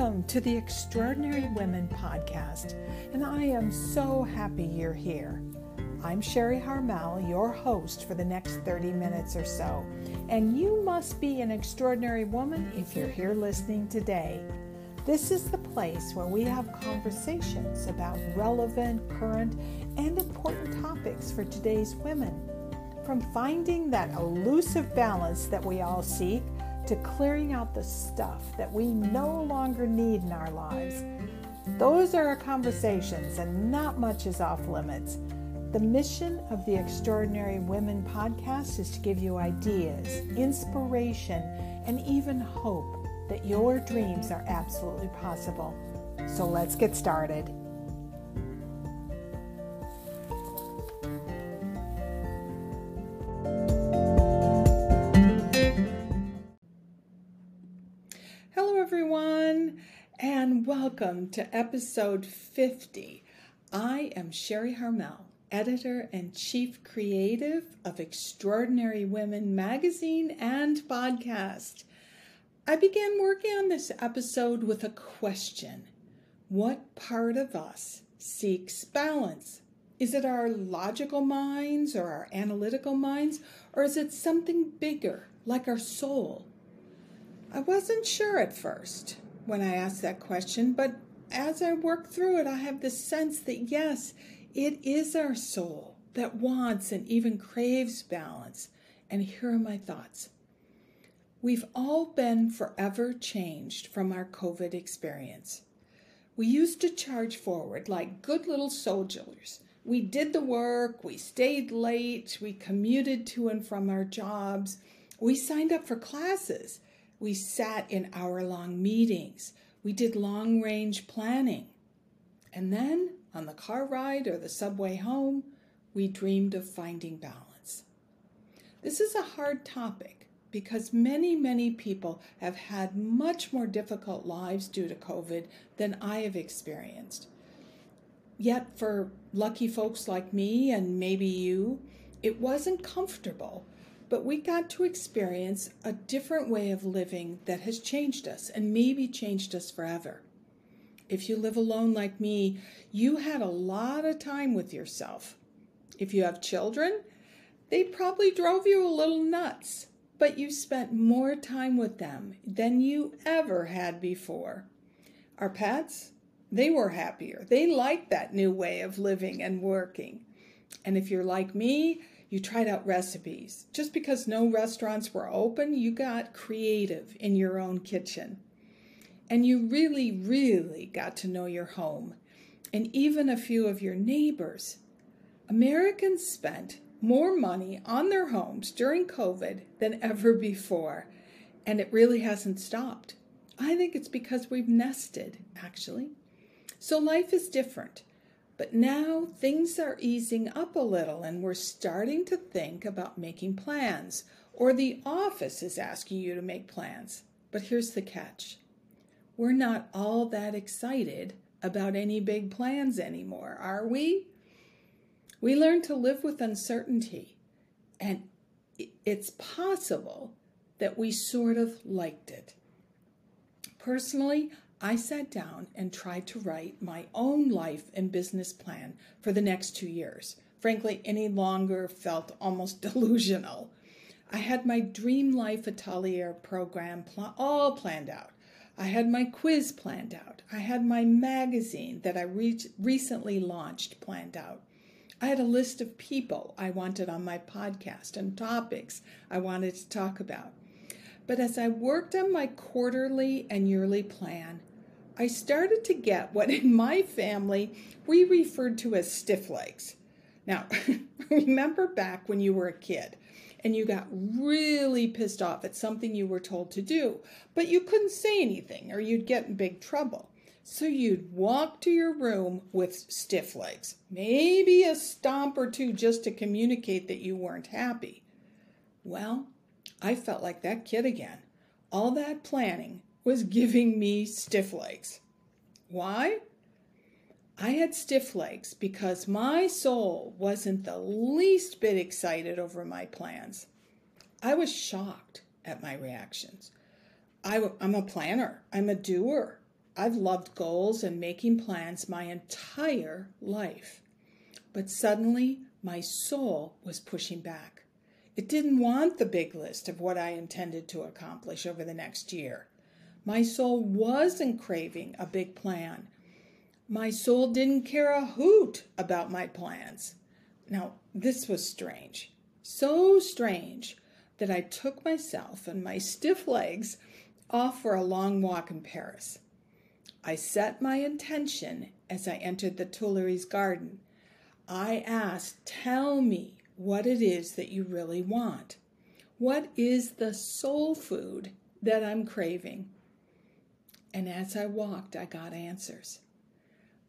Welcome to the Extraordinary Women podcast, and I am so happy you're here. I'm Sherry Harmel, your host for the next 30 minutes or so, and you must be an extraordinary woman if you're here listening today. This is the place where we have conversations about relevant, current, and important topics for today's women. From finding that elusive balance that we all seek to clearing out the stuff that we no longer need in our lives. Those are our conversations, and not much is off limits. The mission of the Extraordinary Women podcast is to give you ideas, inspiration, and even hope that your dreams are absolutely possible. So let's get started. Welcome to episode 50. I am Sherry Harmel editor and chief creative of Extraordinary Women magazine and podcast. I began working on this episode with a question What part of us seeks balance? Is it our logical minds or our analytical minds, or is it something bigger, like our soul? I wasn't sure at first when I ask that question, but as I work through it, I have the sense that yes, it is our soul that wants and even craves balance. And here are my thoughts. We've all been forever changed from our COVID experience. We used to charge forward like good little soldiers. We did the work, we stayed late, we commuted to and from our jobs, we signed up for classes, we sat in hour long meetings, we did long range planning. And then on the car ride or the subway home, we dreamed of finding balance. This is a hard topic because many, many people have had much more difficult lives due to COVID than I have experienced. Yet, for lucky folks like me and maybe you, it wasn't comfortable, but we got to experience a different way of living that has changed us and maybe changed us forever if you live alone like me, you had a lot of time with yourself. If you have children, they probably drove you a little nuts, but you spent more time with them than you ever had before. Our pets, they were happier. They liked that new way of living and working. And if you're like me, you tried out recipes. Just because no restaurants were open, you got creative in your own kitchen and you really, really got to know your home and even a few of your neighbors. Americans spent more money on their homes during COVID than ever before, and it really hasn't stopped. I think it's because we've nested, actually. So life is different. But now things are easing up a little, and we're starting to think about making plans, or the office is asking you to make plans. But here's the catch we're not all that excited about any big plans anymore, are we? We learn to live with uncertainty, and it's possible that we sort of liked it. Personally, I sat down and tried to write my own life and business plan for the next two years. Frankly, any longer felt almost delusional. I had my Dream Life Atelier program pl- all planned out. I had my quiz planned out. I had my magazine that I re- recently launched planned out. I had a list of people I wanted on my podcast and topics I wanted to talk about. But as I worked on my quarterly and yearly plan, I started to get what in my family we referred to as stiff legs. Now, remember back when you were a kid and you got really pissed off at something you were told to do, but you couldn't say anything or you'd get in big trouble. So you'd walk to your room with stiff legs, maybe a stomp or two just to communicate that you weren't happy. Well, I felt like that kid again. All that planning was giving me stiff legs. Why? I had stiff legs because my soul wasn't the least bit excited over my plans. I was shocked at my reactions. I, am a planner, I'm a doer. I've loved goals and making plans my entire life. But suddenly, my soul was pushing back. It didn't want the big list of what I intended to accomplish over the next year. My soul wasn't craving a big plan. My soul didn't care a hoot about my plans. Now, this was strange. So strange that I took myself and my stiff legs off for a long walk in Paris. I set my intention as I entered the Tuileries garden. I asked, Tell me what it is that you really want. What is the soul food that I'm craving? And as I walked, I got answers.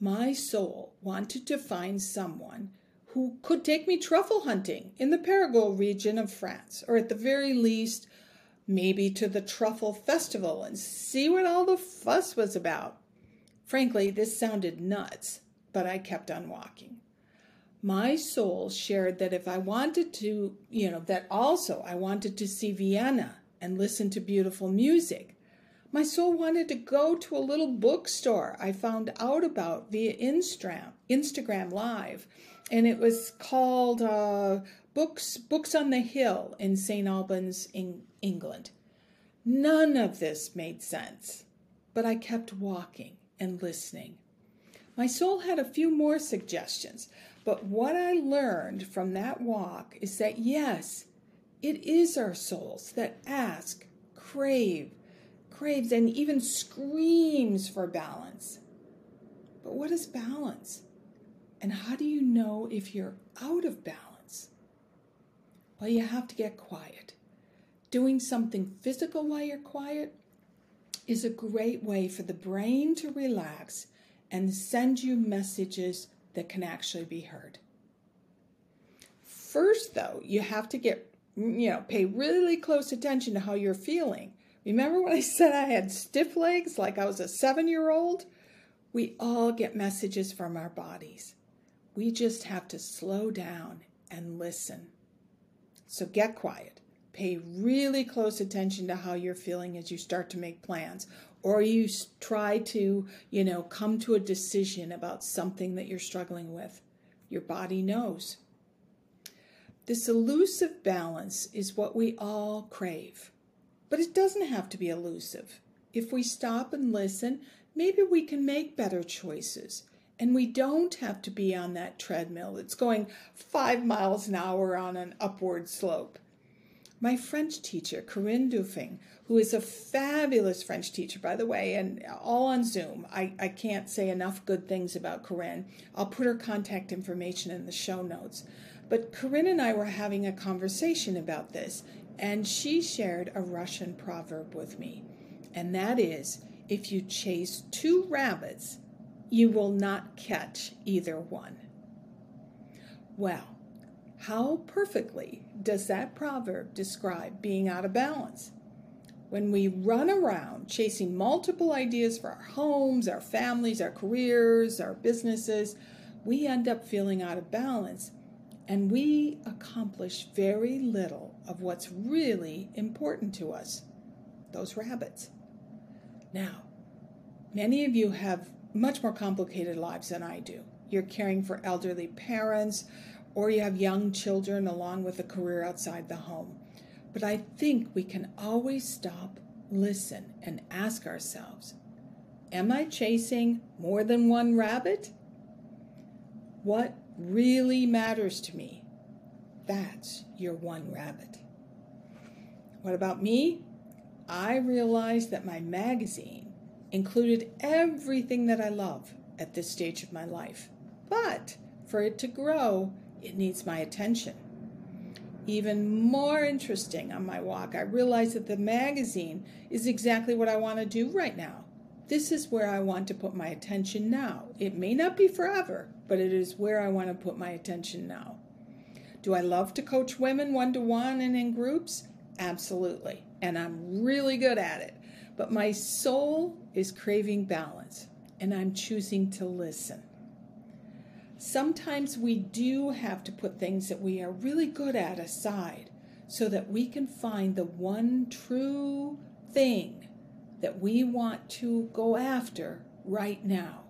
My soul wanted to find someone who could take me truffle hunting in the Périgord region of France, or at the very least, maybe to the truffle festival and see what all the fuss was about. Frankly, this sounded nuts, but I kept on walking. My soul shared that if I wanted to, you know, that also I wanted to see Vienna and listen to beautiful music. My soul wanted to go to a little bookstore I found out about via Instagram, Instagram Live and it was called uh, Books Books on the Hill in St. Albans, in England. None of this made sense, but I kept walking and listening. My soul had a few more suggestions, but what I learned from that walk is that yes, it is our souls that ask, crave, craves, and even screams for balance. But what is balance? And how do you know if you're out of balance? Well, you have to get quiet. Doing something physical while you're quiet is a great way for the brain to relax and send you messages that can actually be heard. First, though, you have to get, you know, pay really close attention to how you're feeling. Remember when I said I had stiff legs like I was a seven year old? We all get messages from our bodies. We just have to slow down and listen. So get quiet. Pay really close attention to how you're feeling as you start to make plans or you try to, you know, come to a decision about something that you're struggling with. Your body knows. This elusive balance is what we all crave. But it doesn't have to be elusive. If we stop and listen, maybe we can make better choices and we don't have to be on that treadmill that's going five miles an hour on an upward slope. My French teacher, Corinne Dufing, who is a fabulous French teacher, by the way, and all on Zoom. I, I can't say enough good things about Corinne. I'll put her contact information in the show notes. But Corinne and I were having a conversation about this, and she shared a Russian proverb with me. And that is if you chase two rabbits, you will not catch either one. Well, how perfectly does that proverb describe being out of balance? When we run around chasing multiple ideas for our homes, our families, our careers, our businesses, we end up feeling out of balance and we accomplish very little of what's really important to us those rabbits. Now, many of you have much more complicated lives than I do. You're caring for elderly parents, or you have young children along with a career outside the home. But I think we can always stop, listen, and ask ourselves Am I chasing more than one rabbit? What really matters to me? That's your one rabbit. What about me? I realized that my magazine included everything that I love at this stage of my life. But for it to grow, it needs my attention. Even more interesting on my walk, I realized that the magazine is exactly what I want to do right now. This is where I want to put my attention now. It may not be forever, but it is where I want to put my attention now. Do I love to coach women one to one and in groups? Absolutely. And I'm really good at it. But my soul is craving balance, and I'm choosing to listen. Sometimes we do have to put things that we are really good at aside so that we can find the one true thing that we want to go after right now.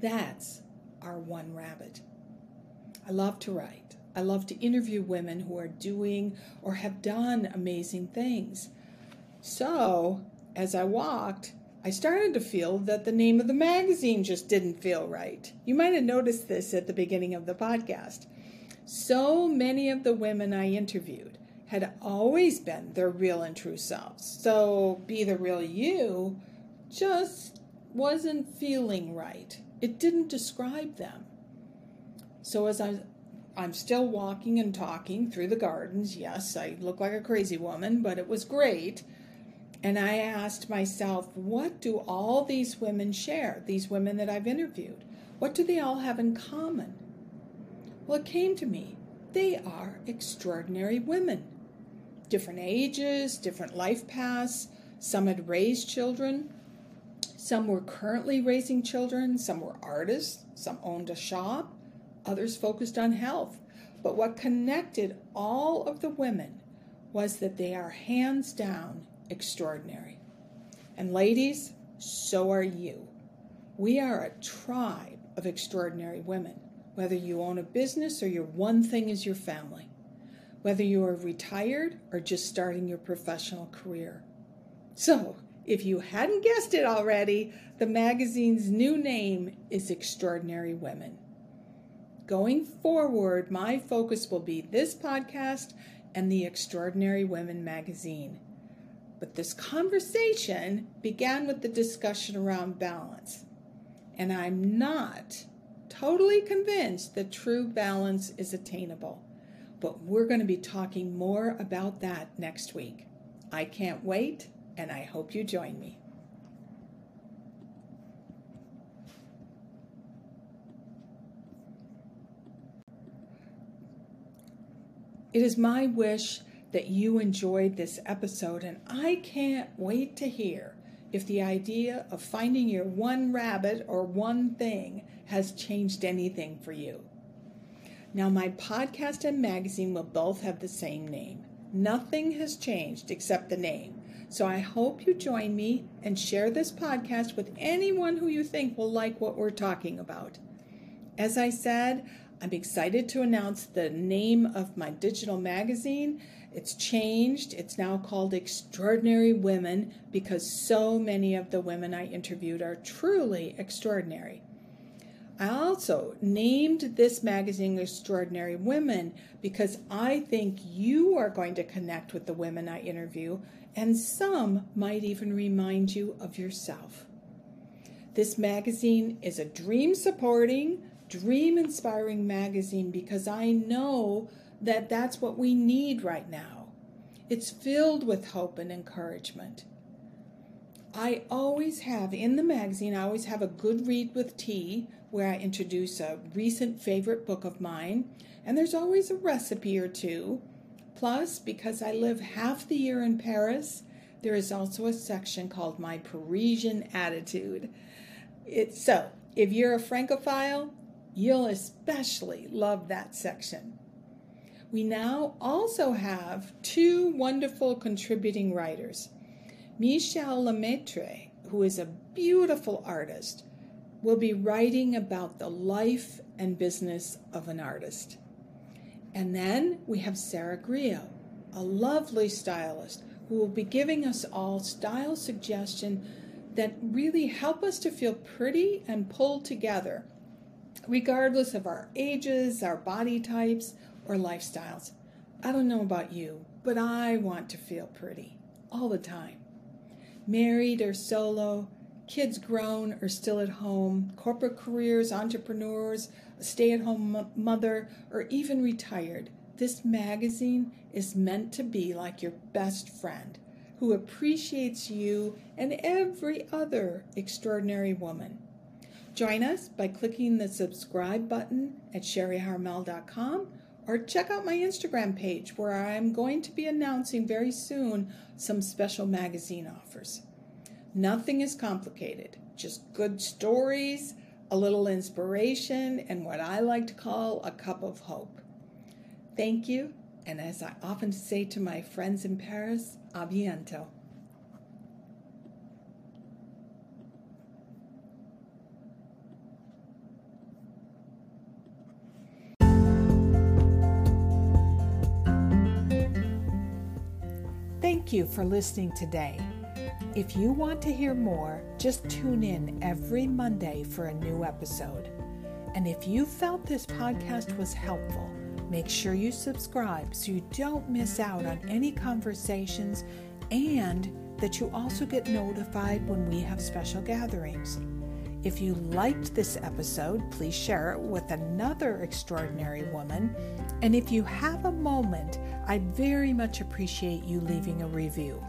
That's our one rabbit. I love to write. I love to interview women who are doing or have done amazing things. So, as I walked, I started to feel that the name of the magazine just didn't feel right. You might have noticed this at the beginning of the podcast. So many of the women I interviewed had always been their real and true selves. So, be the real you just wasn't feeling right. It didn't describe them. So, as I I'm still walking and talking through the gardens. Yes, I look like a crazy woman, but it was great. And I asked myself, what do all these women share, these women that I've interviewed? What do they all have in common? Well, it came to me. They are extraordinary women. Different ages, different life paths. Some had raised children. Some were currently raising children. Some were artists. Some owned a shop. Others focused on health. But what connected all of the women was that they are hands down extraordinary. And ladies, so are you. We are a tribe of extraordinary women, whether you own a business or your one thing is your family, whether you are retired or just starting your professional career. So, if you hadn't guessed it already, the magazine's new name is Extraordinary Women. Going forward, my focus will be this podcast and the Extraordinary Women magazine. But this conversation began with the discussion around balance. And I'm not totally convinced that true balance is attainable. But we're going to be talking more about that next week. I can't wait, and I hope you join me. It is my wish that you enjoyed this episode, and I can't wait to hear if the idea of finding your one rabbit or one thing has changed anything for you. Now, my podcast and magazine will both have the same name. Nothing has changed except the name. So I hope you join me and share this podcast with anyone who you think will like what we're talking about. As I said, I'm excited to announce the name of my digital magazine it's changed. It's now called Extraordinary Women because so many of the women I interviewed are truly extraordinary. I also named this magazine Extraordinary Women because I think you are going to connect with the women I interview, and some might even remind you of yourself. This magazine is a dream supporting, dream inspiring magazine because I know that that's what we need right now. It's filled with hope and encouragement. I always have in the magazine, I always have a good read with tea where I introduce a recent favorite book of mine, and there's always a recipe or two. Plus, because I live half the year in Paris, there is also a section called My Parisian Attitude. So, if you're a Francophile, you'll especially love that section. We now also have two wonderful contributing writers. Michel Lemaitre, who is a beautiful artist, will be writing about the life and business of an artist. And then we have Sarah Grio, a lovely stylist who will be giving us all style suggestion that really help us to feel pretty and pulled together, regardless of our ages, our body types, or lifestyles. I don't know about you, but I want to feel pretty all the time. Married or solo, kids grown or still at home, corporate careers, entrepreneurs, stay at home mother, or even retired, this magazine is meant to be like your best friend who appreciates you and every other extraordinary woman. Join us by clicking the subscribe button at sherryharmel.com or check out my Instagram page where I'm going to be announcing very soon some special magazine offers. Nothing is complicated, just good stories, a little inspiration, and what I like to call a cup of hope. Thank you, and as I often say to my friends in Paris, a bientôt. Thank you for listening today. If you want to hear more, just tune in every Monday for a new episode. And if you felt this podcast was helpful, make sure you subscribe so you don't miss out on any conversations and that you also get notified when we have special gatherings. If you liked this episode, please share it with another extraordinary woman. And if you have a moment, I'd very much appreciate you leaving a review.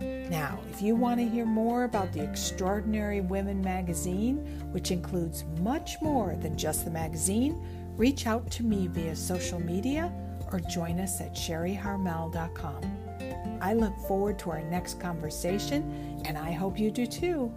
Now, if you want to hear more about the Extraordinary Women magazine, which includes much more than just the magazine, reach out to me via social media or join us at sherryharmel.com. I look forward to our next conversation, and I hope you do too.